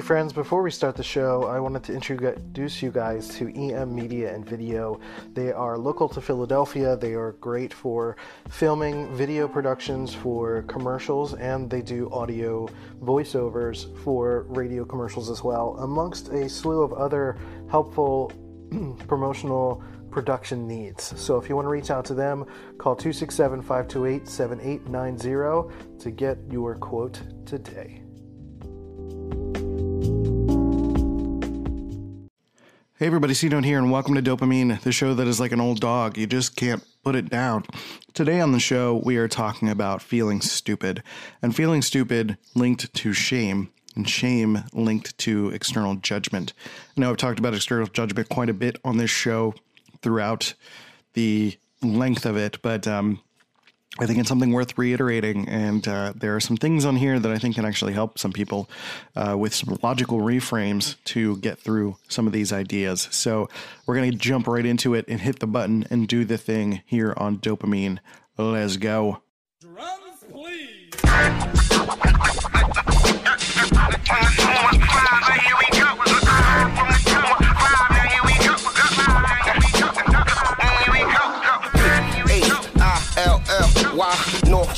Hey friends, before we start the show, I wanted to introduce you guys to EM Media and Video. They are local to Philadelphia. They are great for filming video productions for commercials and they do audio voiceovers for radio commercials as well, amongst a slew of other helpful promotional production needs. So if you want to reach out to them, call 267 528 7890 to get your quote today. Hey everybody, C Note here, and welcome to Dopamine, the show that is like an old dog. You just can't put it down. Today on the show, we are talking about feeling stupid, and feeling stupid linked to shame, and shame linked to external judgment. I know I've talked about external judgment quite a bit on this show throughout the length of it, but um, I think it's something worth reiterating. And uh, there are some things on here that I think can actually help some people uh, with some logical reframes to get through some of these ideas. So we're going to jump right into it and hit the button and do the thing here on dopamine. Let's go. Drums, please.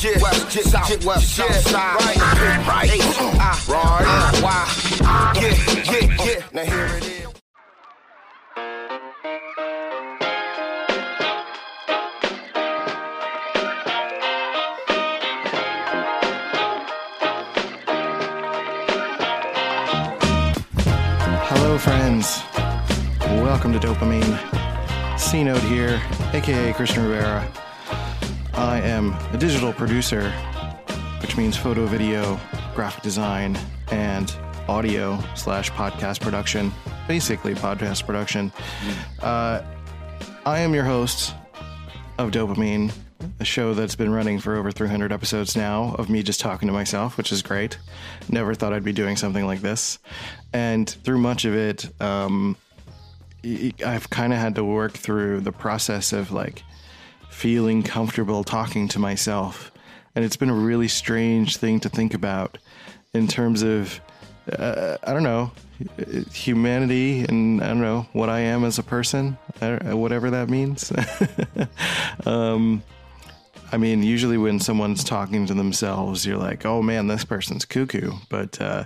Yeah, west, yeah, south, west, south side, right, right, I, right, why, yeah, yeah, yeah. Now here it is. Hello, friends. Welcome to Dopamine. C Note here, aka Christian Rivera. I am a digital producer, which means photo, video, graphic design, and audio slash podcast production, basically podcast production. Uh, I am your host of Dopamine, a show that's been running for over 300 episodes now of me just talking to myself, which is great. Never thought I'd be doing something like this. And through much of it, um, I've kind of had to work through the process of like feeling comfortable talking to myself. And it's been a really strange thing to think about in terms of, uh, I don't know, humanity and I don't know what I am as a person, whatever that means. um, I mean, usually when someone's talking to themselves, you're like, "Oh man, this person's cuckoo." But uh,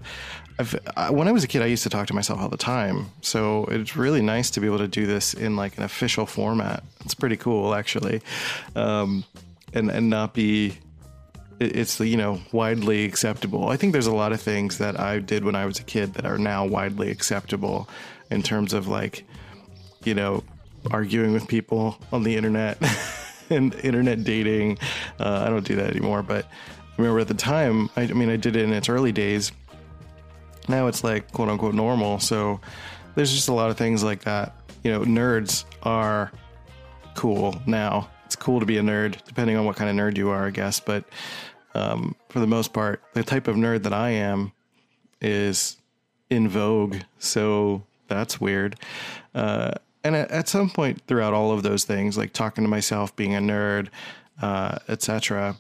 I, when I was a kid, I used to talk to myself all the time. So it's really nice to be able to do this in like an official format. It's pretty cool, actually, um, and and not be. it- It's you know widely acceptable. I think there's a lot of things that I did when I was a kid that are now widely acceptable, in terms of like, you know, arguing with people on the internet and internet dating. Uh, I don't do that anymore, but I remember at the time, I, I mean, I did it in its early days. Now it's like quote unquote normal. So there's just a lot of things like that. You know, nerds are cool now. It's cool to be a nerd, depending on what kind of nerd you are, I guess. But um, for the most part, the type of nerd that I am is in vogue. So that's weird. Uh, and at, at some point throughout all of those things, like talking to myself, being a nerd, uh, etc.,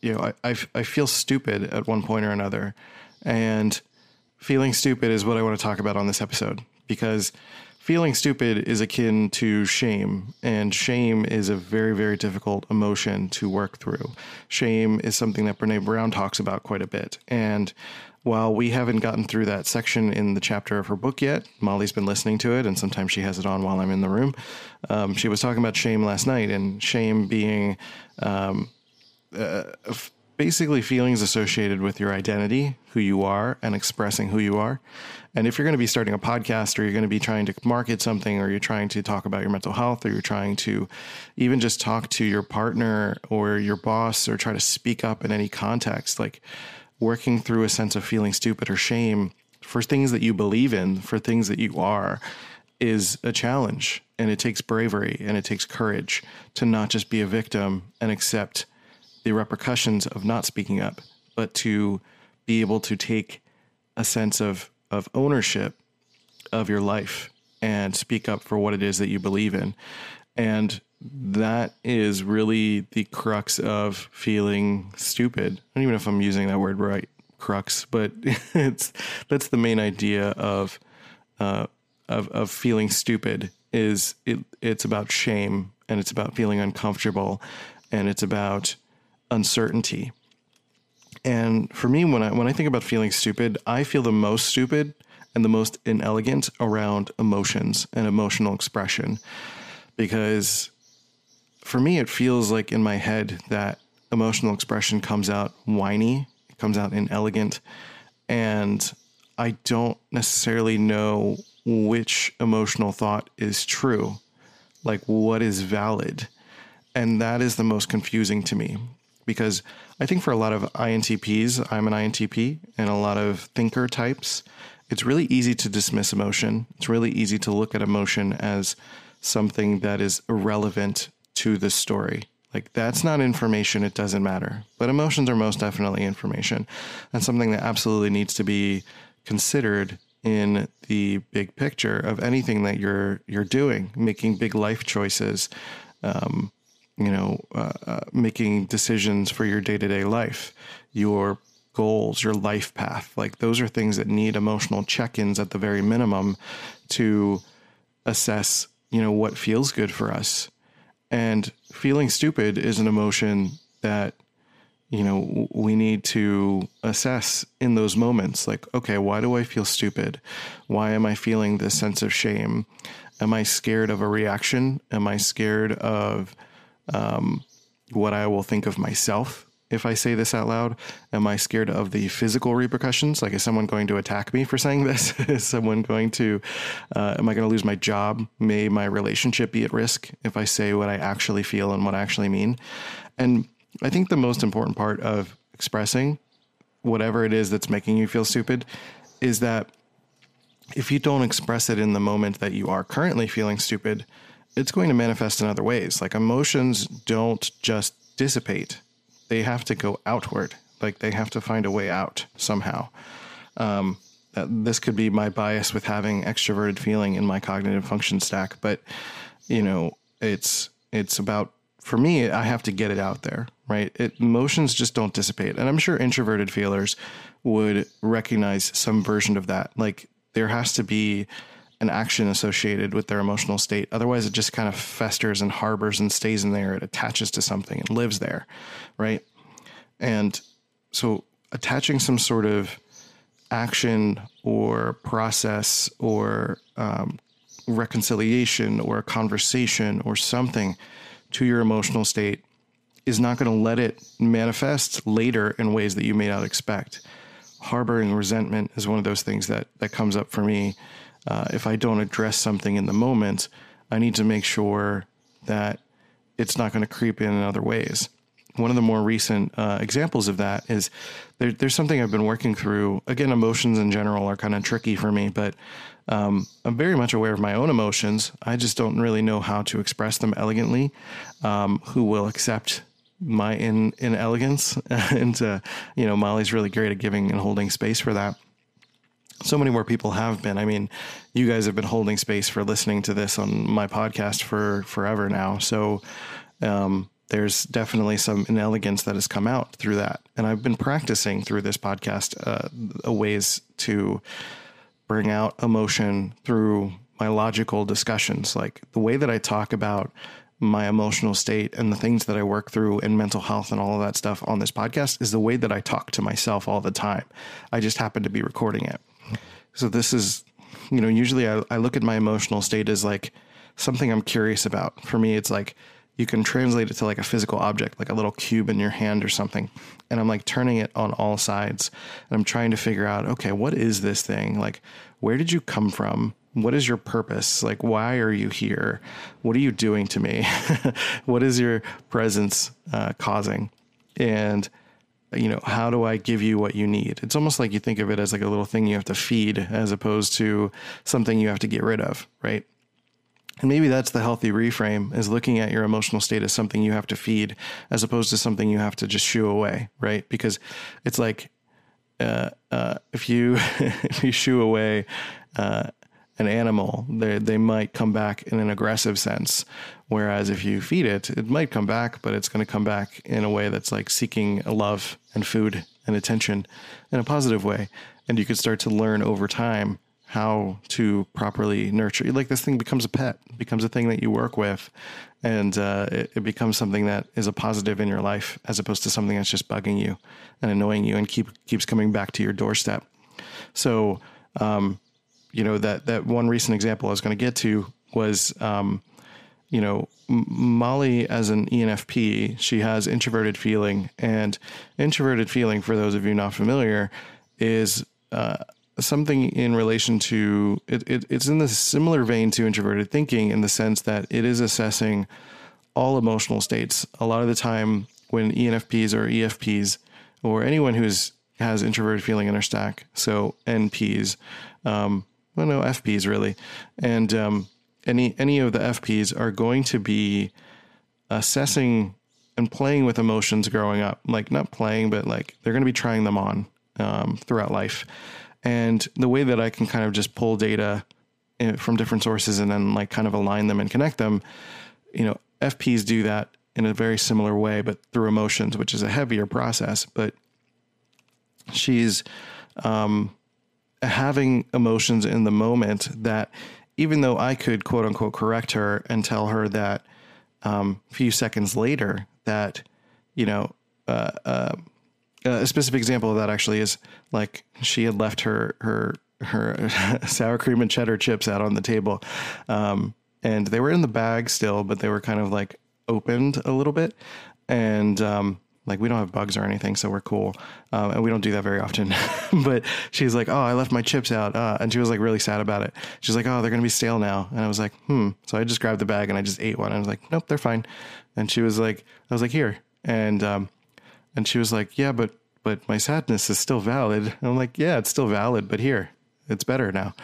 you know, I, I, I feel stupid at one point or another. And feeling stupid is what I want to talk about on this episode because feeling stupid is akin to shame, and shame is a very, very difficult emotion to work through. Shame is something that Brene Brown talks about quite a bit. And while we haven't gotten through that section in the chapter of her book yet, Molly's been listening to it, and sometimes she has it on while I'm in the room. Um, she was talking about shame last night, and shame being um, f- basically feelings associated with your identity, who you are, and expressing who you are. And if you're going to be starting a podcast or you're going to be trying to market something or you're trying to talk about your mental health or you're trying to even just talk to your partner or your boss or try to speak up in any context, like working through a sense of feeling stupid or shame for things that you believe in, for things that you are, is a challenge. And it takes bravery and it takes courage to not just be a victim and accept the repercussions of not speaking up, but to be able to take a sense of, of ownership of your life and speak up for what it is that you believe in. And that is really the crux of feeling stupid. I don't even know if I'm using that word right crux, but it's that's the main idea of uh, of of feeling stupid. Is it? It's about shame and it's about feeling uncomfortable and it's about uncertainty. And for me, when I when I think about feeling stupid, I feel the most stupid and the most inelegant around emotions and emotional expression, because for me, it feels like in my head that emotional expression comes out whiny, it comes out inelegant, and I don't necessarily know which emotional thought is true, like what is valid. And that is the most confusing to me because I think for a lot of INTPs, I'm an INTP, and a lot of thinker types, it's really easy to dismiss emotion. It's really easy to look at emotion as something that is irrelevant to the story. Like that's not information, it doesn't matter. But emotions are most definitely information. and something that absolutely needs to be considered in the big picture of anything that you're you're doing, making big life choices, um, you know, uh, uh, making decisions for your day to day life, your goals, your life path. Like those are things that need emotional check ins at the very minimum to assess, you know, what feels good for us. And feeling stupid is an emotion that, you know, we need to assess in those moments. Like, okay, why do I feel stupid? Why am I feeling this sense of shame? Am I scared of a reaction? Am I scared of, um, what I will think of myself if I say this out loud? Am I scared of the physical repercussions? Like, is someone going to attack me for saying this? is someone going to, uh, am I going to lose my job? May my relationship be at risk if I say what I actually feel and what I actually mean? And I think the most important part of expressing whatever it is that's making you feel stupid is that if you don't express it in the moment that you are currently feeling stupid, it's going to manifest in other ways. Like emotions don't just dissipate, they have to go outward. Like they have to find a way out somehow. Um, this could be my bias with having extroverted feeling in my cognitive function stack, but you know, it's it's about for me. I have to get it out there, right? It, emotions just don't dissipate, and I'm sure introverted feelers would recognize some version of that. Like there has to be an action associated with their emotional state. Otherwise, it just kind of festers and harbors and stays in there. It attaches to something and lives there, right? And so, attaching some sort of action or process or um, reconciliation or a conversation or something to your emotional state is not going to let it manifest later in ways that you may not expect. Harboring resentment is one of those things that that comes up for me uh, if I don't address something in the moment, I need to make sure that it's not going to creep in in other ways. One of the more recent uh, examples of that is there, there's something I've been working through. Again, emotions in general are kind of tricky for me, but um, I'm very much aware of my own emotions. I just don't really know how to express them elegantly. Um, who will accept my in inelegance? and uh, you know, Molly's really great at giving and holding space for that so many more people have been. I mean, you guys have been holding space for listening to this on my podcast for forever now. So um, there's definitely some inelegance that has come out through that. And I've been practicing through this podcast uh, ways to bring out emotion through my logical discussions. Like the way that I talk about my emotional state and the things that I work through in mental health and all of that stuff on this podcast is the way that I talk to myself all the time. I just happen to be recording it. So this is, you know, usually I, I look at my emotional state as like something I'm curious about. For me, it's like you can translate it to like a physical object, like a little cube in your hand or something. And I'm like turning it on all sides and I'm trying to figure out, okay, what is this thing? Like, where did you come from? What is your purpose? Like, why are you here? What are you doing to me? what is your presence uh, causing? And you know, how do I give you what you need? It's almost like you think of it as like a little thing you have to feed as opposed to something you have to get rid of, right? And maybe that's the healthy reframe is looking at your emotional state as something you have to feed as opposed to something you have to just shoo away, right? Because it's like uh, uh, if you if you shoo away uh, an animal, they they might come back in an aggressive sense. Whereas if you feed it, it might come back, but it's going to come back in a way that's like seeking love and food and attention in a positive way. And you could start to learn over time how to properly nurture. Like this thing becomes a pet, becomes a thing that you work with, and uh, it, it, becomes something that is a positive in your life, as opposed to something that's just bugging you and annoying you and keep keeps coming back to your doorstep. So, um, you know that that one recent example I was going to get to was, um, you know, Molly as an ENFP, she has introverted feeling, and introverted feeling, for those of you not familiar, is uh, something in relation to it, it, it's in the similar vein to introverted thinking in the sense that it is assessing all emotional states. A lot of the time, when ENFPs or EFPs or anyone who's has introverted feeling in their stack, so NPs, um, well, no FPs really, and um, any any of the FPs are going to be assessing and playing with emotions growing up. Like not playing, but like they're going to be trying them on um, throughout life. And the way that I can kind of just pull data eh, from different sources and then like kind of align them and connect them, you know, FPs do that in a very similar way, but through emotions, which is a heavier process. But she's um, having emotions in the moment that even though I could quote unquote correct her and tell her that um, a few seconds later that, you know, uh, uh, a specific example of that actually is like she had left her her her sour cream and cheddar chips out on the table, um, and they were in the bag still, but they were kind of like opened a little bit, and um, like we don't have bugs or anything, so we're cool, um, and we don't do that very often. but she's like, "Oh, I left my chips out," uh, and she was like really sad about it. She's like, "Oh, they're gonna be stale now," and I was like, "Hmm." So I just grabbed the bag and I just ate one. I was like, "Nope, they're fine," and she was like, "I was like, here," and um, and she was like, yeah, but but my sadness is still valid. And I'm like, yeah, it's still valid, but here, it's better now.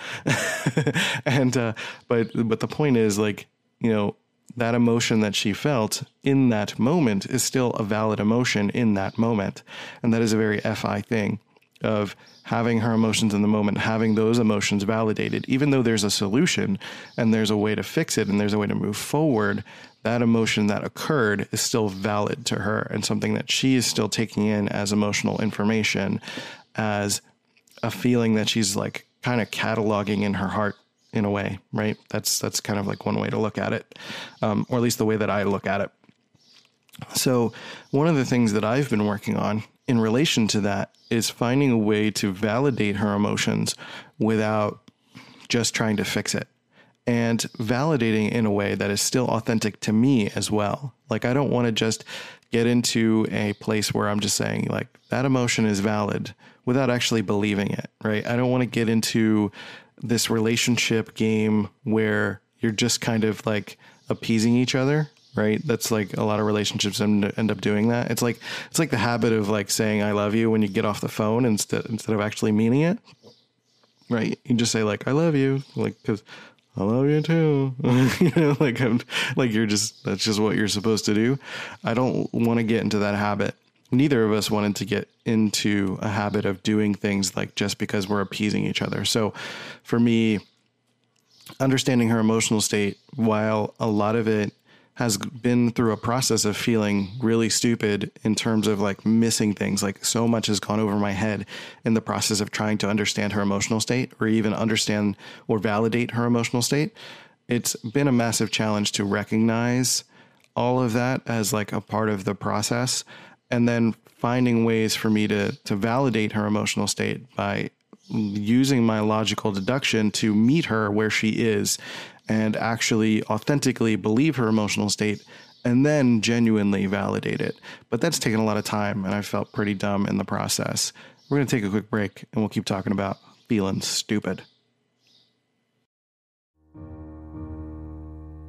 and uh, but but the point is like, you know, that emotion that she felt in that moment is still a valid emotion in that moment. And that is a very FI thing of having her emotions in the moment, having those emotions validated, even though there's a solution and there's a way to fix it and there's a way to move forward, that emotion that occurred is still valid to her and something that she is still taking in as emotional information, as a feeling that she's like kind of cataloging in her heart in a way, right? That's that's kind of like one way to look at it, um, or at least the way that I look at it. So, one of the things that I've been working on in relation to that is finding a way to validate her emotions without just trying to fix it and validating in a way that is still authentic to me as well. Like, I don't want to just get into a place where I'm just saying, like, that emotion is valid without actually believing it, right? I don't want to get into this relationship game where you're just kind of like appeasing each other right that's like a lot of relationships end, up doing that it's like it's like the habit of like saying i love you when you get off the phone instead instead of actually meaning it right you just say like i love you like because I love you too. you know, like I'm like you're just that's just what you're supposed to do. I don't want to get into that habit. Neither of us wanted to get into a habit of doing things like just because we're appeasing each other. So for me, understanding her emotional state, while a lot of it has been through a process of feeling really stupid in terms of like missing things. Like so much has gone over my head in the process of trying to understand her emotional state or even understand or validate her emotional state. It's been a massive challenge to recognize all of that as like a part of the process and then finding ways for me to to validate her emotional state by using my logical deduction to meet her where she is and actually authentically believe her emotional state and then genuinely validate it. But that's taken a lot of time, and I felt pretty dumb in the process. We're going to take a quick break and we'll keep talking about feeling stupid.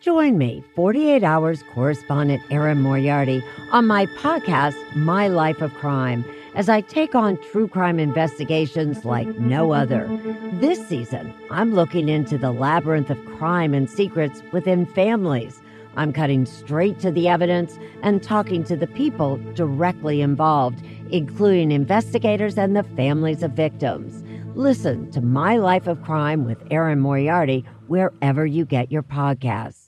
Join me, 48 Hours correspondent Erin Moriarty, on my podcast, My Life of Crime as I take on true crime investigations like no other. This season, I'm looking into the labyrinth of crime and secrets within families. I'm cutting straight to the evidence and talking to the people directly involved, including investigators and the families of victims. Listen to My Life of Crime with Erin Moriarty wherever you get your podcasts.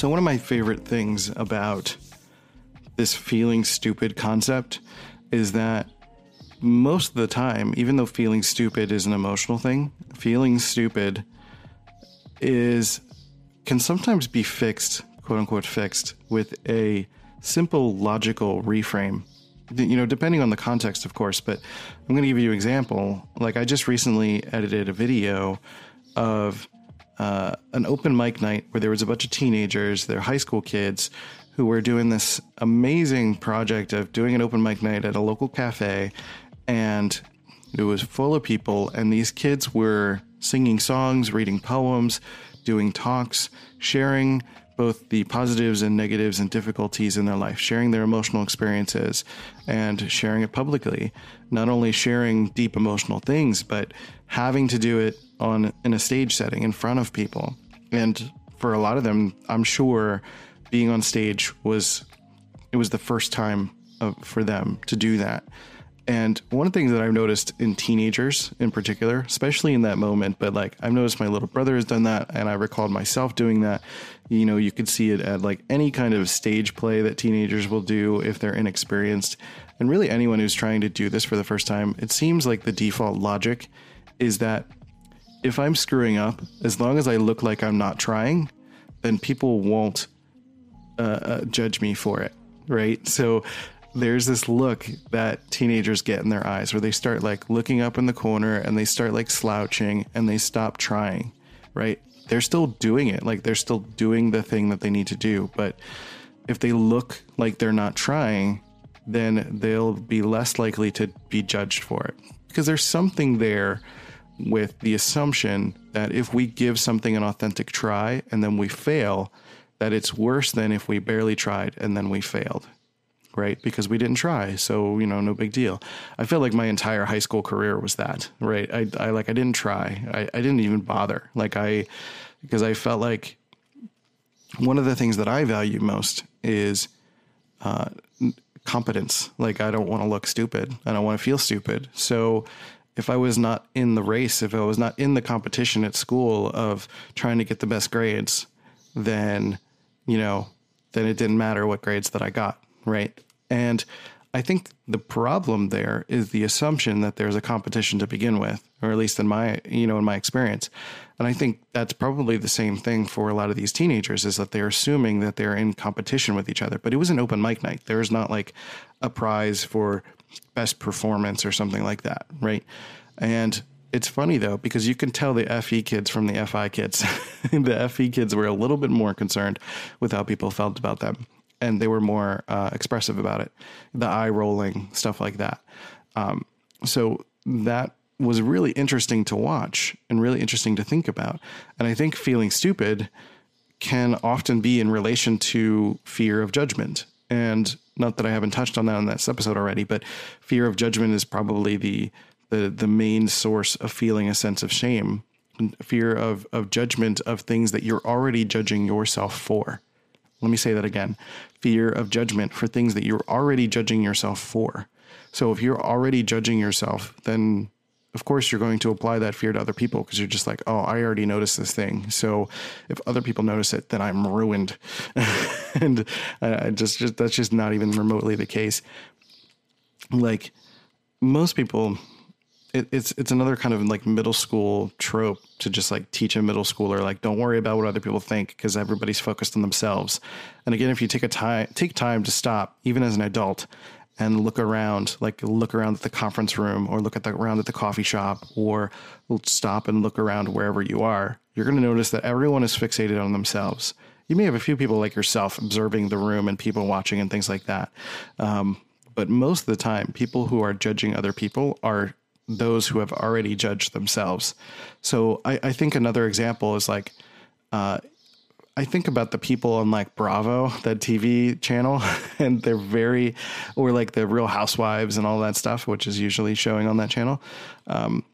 So, one of my favorite things about this feeling stupid concept is that most of the time, even though feeling stupid is an emotional thing, feeling stupid is can sometimes be fixed, quote unquote fixed, with a simple logical reframe. You know, depending on the context, of course, but I'm going to give you an example. Like, I just recently edited a video of uh, an open mic night where there was a bunch of teenagers, they're high school kids, who were doing this amazing project of doing an open mic night at a local cafe. And it was full of people, and these kids were singing songs, reading poems, doing talks, sharing both the positives and negatives and difficulties in their life, sharing their emotional experiences and sharing it publicly. Not only sharing deep emotional things, but having to do it on in a stage setting in front of people. And for a lot of them, I'm sure being on stage was it was the first time of, for them to do that. And one of the things that I've noticed in teenagers in particular, especially in that moment, but like I've noticed my little brother has done that, and I recalled myself doing that. You know, you could see it at like any kind of stage play that teenagers will do if they're inexperienced. And really, anyone who's trying to do this for the first time, it seems like the default logic is that if I'm screwing up, as long as I look like I'm not trying, then people won't uh, uh, judge me for it. Right. So there's this look that teenagers get in their eyes where they start like looking up in the corner and they start like slouching and they stop trying, right? They're still doing it, like they're still doing the thing that they need to do. But if they look like they're not trying, then they'll be less likely to be judged for it. Because there's something there with the assumption that if we give something an authentic try and then we fail, that it's worse than if we barely tried and then we failed right? Because we didn't try. So, you know, no big deal. I feel like my entire high school career was that, right? I, I like, I didn't try. I, I didn't even bother. Like, I, because I felt like one of the things that I value most is uh, competence. Like, I don't want to look stupid. I don't want to feel stupid. So, if I was not in the race, if I was not in the competition at school of trying to get the best grades, then, you know, then it didn't matter what grades that I got right? And I think the problem there is the assumption that there's a competition to begin with, or at least in my, you know, in my experience. And I think that's probably the same thing for a lot of these teenagers is that they're assuming that they're in competition with each other. But it was an open mic night. There's not like a prize for best performance or something like that, right? And it's funny though because you can tell the FE kids from the FI kids. the FE kids were a little bit more concerned with how people felt about them and they were more uh, expressive about it. The eye rolling, stuff like that. Um, so that was really interesting to watch and really interesting to think about. And I think feeling stupid can often be in relation to fear of judgment. And not that I haven't touched on that in this episode already, but fear of judgment is probably the the the main source of feeling a sense of shame, fear of of judgment of things that you're already judging yourself for. Let me say that again fear of judgment for things that you're already judging yourself for. So if you're already judging yourself, then of course you're going to apply that fear to other people because you're just like, oh, I already noticed this thing. So if other people notice it, then I'm ruined. and just, just that's just not even remotely the case. like most people it, it's it's another kind of like middle school trope to just like teach a middle schooler like don't worry about what other people think because everybody's focused on themselves. And again, if you take a time take time to stop, even as an adult, and look around, like look around at the conference room or look at the around at the coffee shop or stop and look around wherever you are, you're going to notice that everyone is fixated on themselves. You may have a few people like yourself observing the room and people watching and things like that. Um, but most of the time, people who are judging other people are those who have already judged themselves. So I, I think another example is like, uh, I think about the people on like Bravo, that TV channel, and they're very, or like the Real Housewives and all that stuff, which is usually showing on that channel. Um,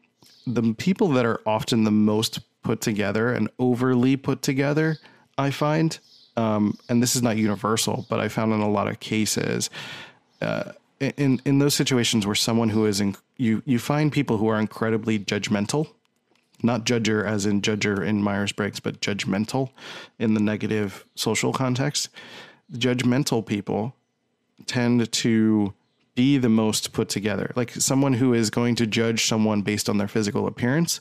the people that are often the most put together and overly put together, I find, um, and this is not universal, but I found in a lot of cases, uh, in in those situations where someone who is in, you you find people who are incredibly judgmental not judger as in judger in Myers Briggs, but judgmental in the negative social context. Judgmental people tend to be the most put together. Like someone who is going to judge someone based on their physical appearance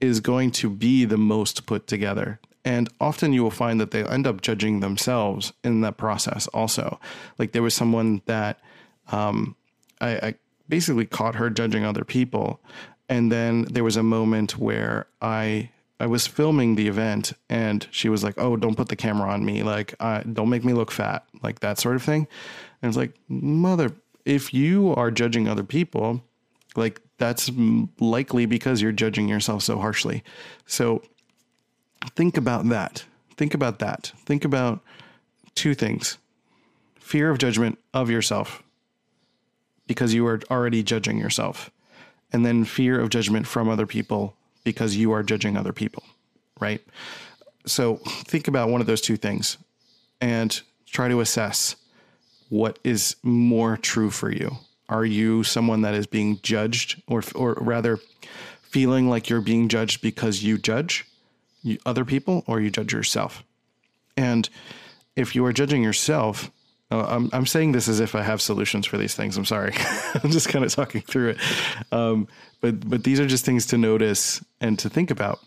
is going to be the most put together. And often you will find that they end up judging themselves in that process also. Like there was someone that um, I, I basically caught her judging other people and then there was a moment where I I was filming the event and she was like, "Oh, don't put the camera on me. Like, uh, don't make me look fat." Like that sort of thing. And it's like, "Mother, if you are judging other people, like that's likely because you're judging yourself so harshly." So think about that. Think about that. Think about two things. Fear of judgment of yourself because you are already judging yourself and then fear of judgment from other people because you are judging other people, right? So think about one of those two things and try to assess what is more true for you. Are you someone that is being judged or or rather feeling like you're being judged because you judge other people or you judge yourself? And if you are judging yourself, uh, I'm, I'm saying this as if I have solutions for these things. I'm sorry. I'm just kind of talking through it. Um, but, but these are just things to notice and to think about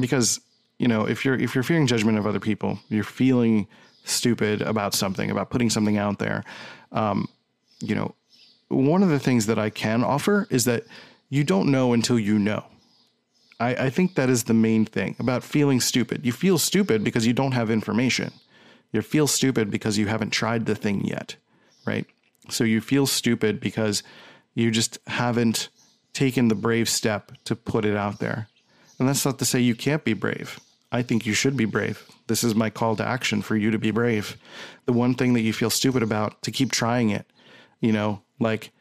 because, you know, if you're, if you're fearing judgment of other people, you're feeling stupid about something, about putting something out there. Um, you know, one of the things that I can offer is that you don't know until you know. I, I think that is the main thing about feeling stupid. You feel stupid because you don't have information you feel stupid because you haven't tried the thing yet, right? So you feel stupid because you just haven't taken the brave step to put it out there. And that's not to say you can't be brave. I think you should be brave. This is my call to action for you to be brave. The one thing that you feel stupid about, to keep trying it. You know, like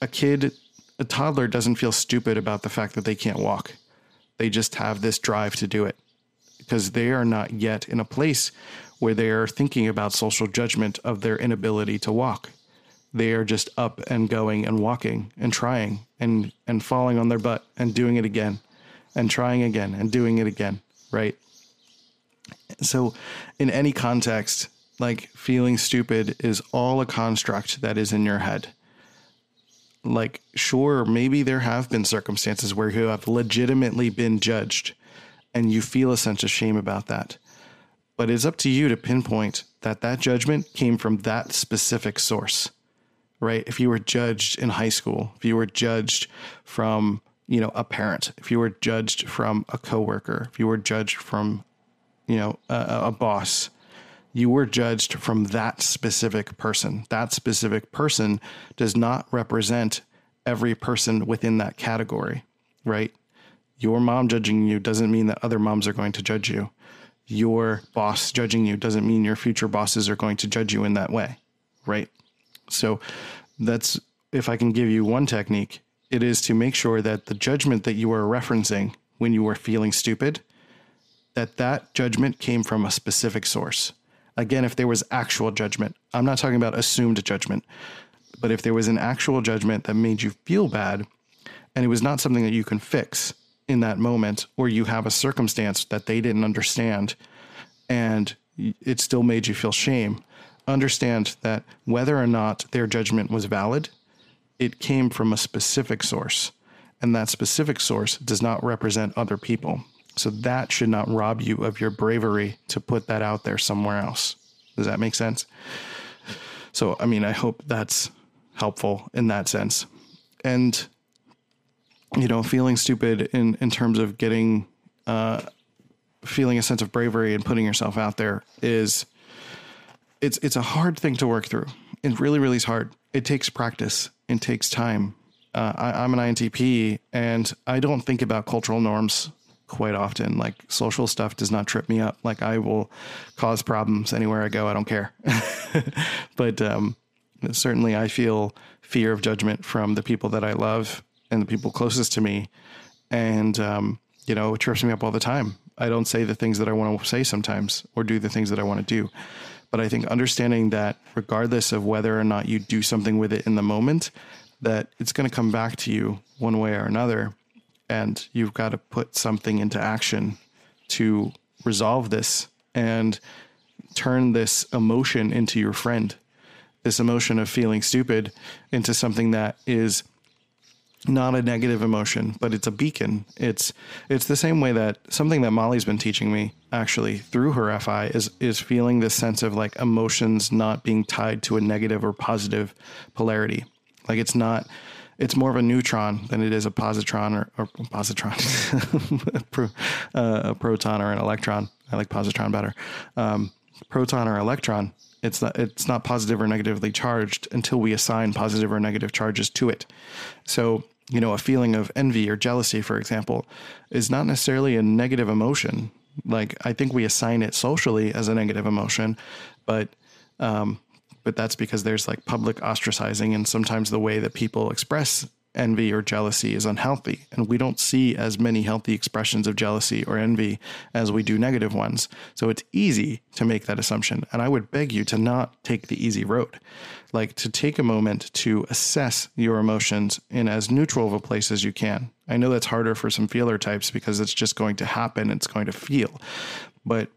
a kid, a toddler doesn't feel stupid about the fact that they can't walk. They just have this drive to do it because they are not yet in a place where they are thinking about social judgment of their inability to walk. They are just up and going and walking and trying and, and falling on their butt and doing it again and trying again and doing it again, right? So, in any context, like feeling stupid is all a construct that is in your head. Like, sure, maybe there have been circumstances where you have legitimately been judged and you feel a sense of shame about that. But it's up to you to pinpoint that that judgment came from that specific source, right? If you were judged in high school, if you were judged from, you know, a parent, if you were judged from a coworker, if you were judged from, you know, a, a boss, you were judged from that specific person. That specific person does not represent every person within that category, right? Your mom judging you doesn't mean that other moms are going to judge you your boss judging you doesn't mean your future bosses are going to judge you in that way, right? So that's if I can give you one technique, it is to make sure that the judgment that you are referencing when you are feeling stupid, that that judgment came from a specific source. Again, if there was actual judgment, I'm not talking about assumed judgment, but if there was an actual judgment that made you feel bad and it was not something that you can fix, in that moment or you have a circumstance that they didn't understand and it still made you feel shame understand that whether or not their judgment was valid it came from a specific source, and that specific source does not represent other people. So that should not rob you of your bravery to put that out there somewhere else. Does that make sense? So, I mean, I hope that's helpful in that sense. And, you know, feeling stupid in, in terms of getting, uh, feeling a sense of bravery and putting yourself out there is, it's, it's a hard thing to work through. It really, really is hard. It takes practice. It takes time. Uh, I, I'm an INTP and I don't think about cultural norms quite often. Like social stuff does not trip me up. Like I will cause problems anywhere I go. I don't care. but um, certainly I feel fear of judgment from the people that I love and the people closest to me. And, um, you know, it trips me up all the time. I don't say the things that I want to say sometimes or do the things that I want to do. But I think understanding that regardless of whether or not you do something with it in the moment, that it's going to come back to you one way or another and you've got to put something into action to resolve this and turn this emotion into your friend this emotion of feeling stupid into something that is not a negative emotion but it's a beacon it's it's the same way that something that Molly's been teaching me actually through her FI is is feeling this sense of like emotions not being tied to a negative or positive polarity like it's not it's more of a neutron than it is a positron or, or positron, uh, a proton or an electron. I like positron better. Um, proton or electron. It's not, it's not positive or negatively charged until we assign positive or negative charges to it. So, you know, a feeling of envy or jealousy, for example, is not necessarily a negative emotion. Like, I think we assign it socially as a negative emotion, but um, but that's because there's like public ostracizing and sometimes the way that people express envy or jealousy is unhealthy and we don't see as many healthy expressions of jealousy or envy as we do negative ones. So it's easy to make that assumption and i would beg you to not take the easy road. Like to take a moment to assess your emotions in as neutral of a place as you can. I know that's harder for some feeler types because it's just going to happen it's going to feel but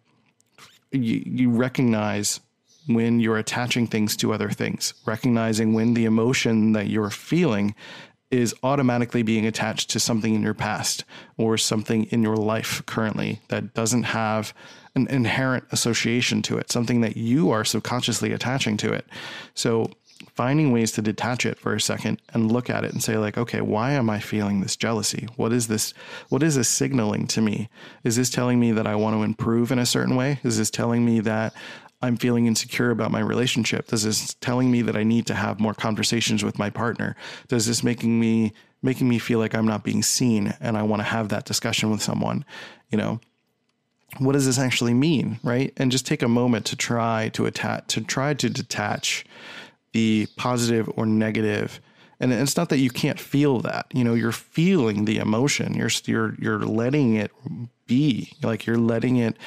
you, you recognize when you're attaching things to other things, recognizing when the emotion that you're feeling is automatically being attached to something in your past or something in your life currently that doesn't have an inherent association to it, something that you are subconsciously attaching to it. So, finding ways to detach it for a second and look at it and say like okay why am i feeling this jealousy? What is this what is this signaling to me? Is this telling me that i want to improve in a certain way? Is this telling me that I'm feeling insecure about my relationship? Does this telling me that I need to have more conversations with my partner? Does this making me making me feel like I'm not being seen and I want to have that discussion with someone? You know, what does this actually mean, right? And just take a moment to try to attach to try to detach the positive or negative. and it's not that you can't feel that you know you're feeling the emotion you're you're you're letting it be like you're letting it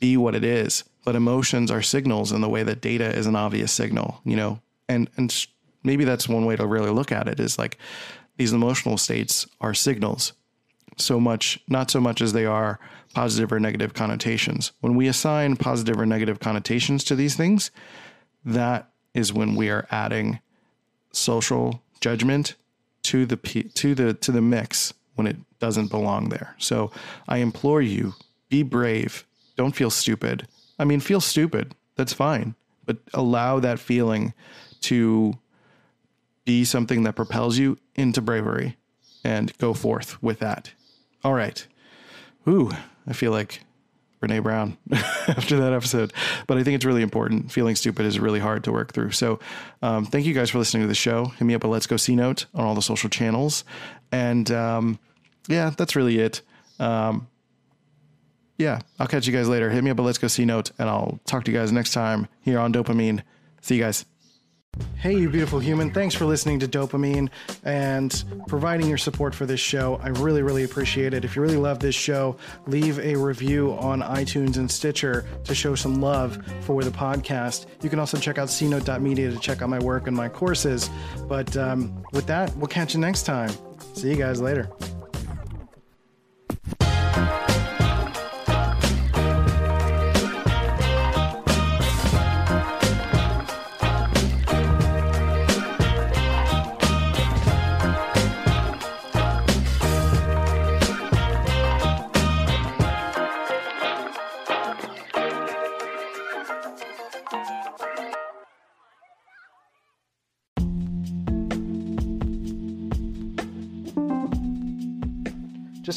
be what it is but emotions are signals in the way that data is an obvious signal, you know, and, and maybe that's one way to really look at it is like these emotional states are signals so much, not so much as they are positive or negative connotations. When we assign positive or negative connotations to these things, that is when we are adding social judgment to the to the to the mix when it doesn't belong there. So I implore you, be brave. Don't feel stupid. I mean, feel stupid. That's fine. But allow that feeling to be something that propels you into bravery and go forth with that. All right. Ooh, I feel like Brene Brown after that episode. But I think it's really important. Feeling stupid is really hard to work through. So um, thank you guys for listening to the show. Hit me up at Let's Go C Note on all the social channels. And um, yeah, that's really it. Um, yeah, I'll catch you guys later. Hit me up at Let's Go C Note, and I'll talk to you guys next time here on Dopamine. See you guys. Hey, you beautiful human. Thanks for listening to Dopamine and providing your support for this show. I really, really appreciate it. If you really love this show, leave a review on iTunes and Stitcher to show some love for the podcast. You can also check out cnote.media to check out my work and my courses. But um, with that, we'll catch you next time. See you guys later.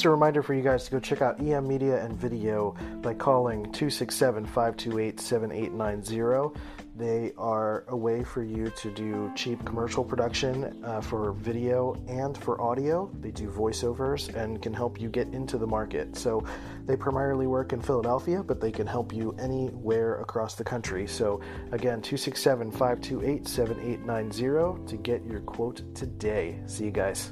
Just a reminder for you guys to go check out EM Media and Video by calling 267 528 7890. They are a way for you to do cheap commercial production uh, for video and for audio. They do voiceovers and can help you get into the market. So they primarily work in Philadelphia, but they can help you anywhere across the country. So again, 267 528 7890 to get your quote today. See you guys.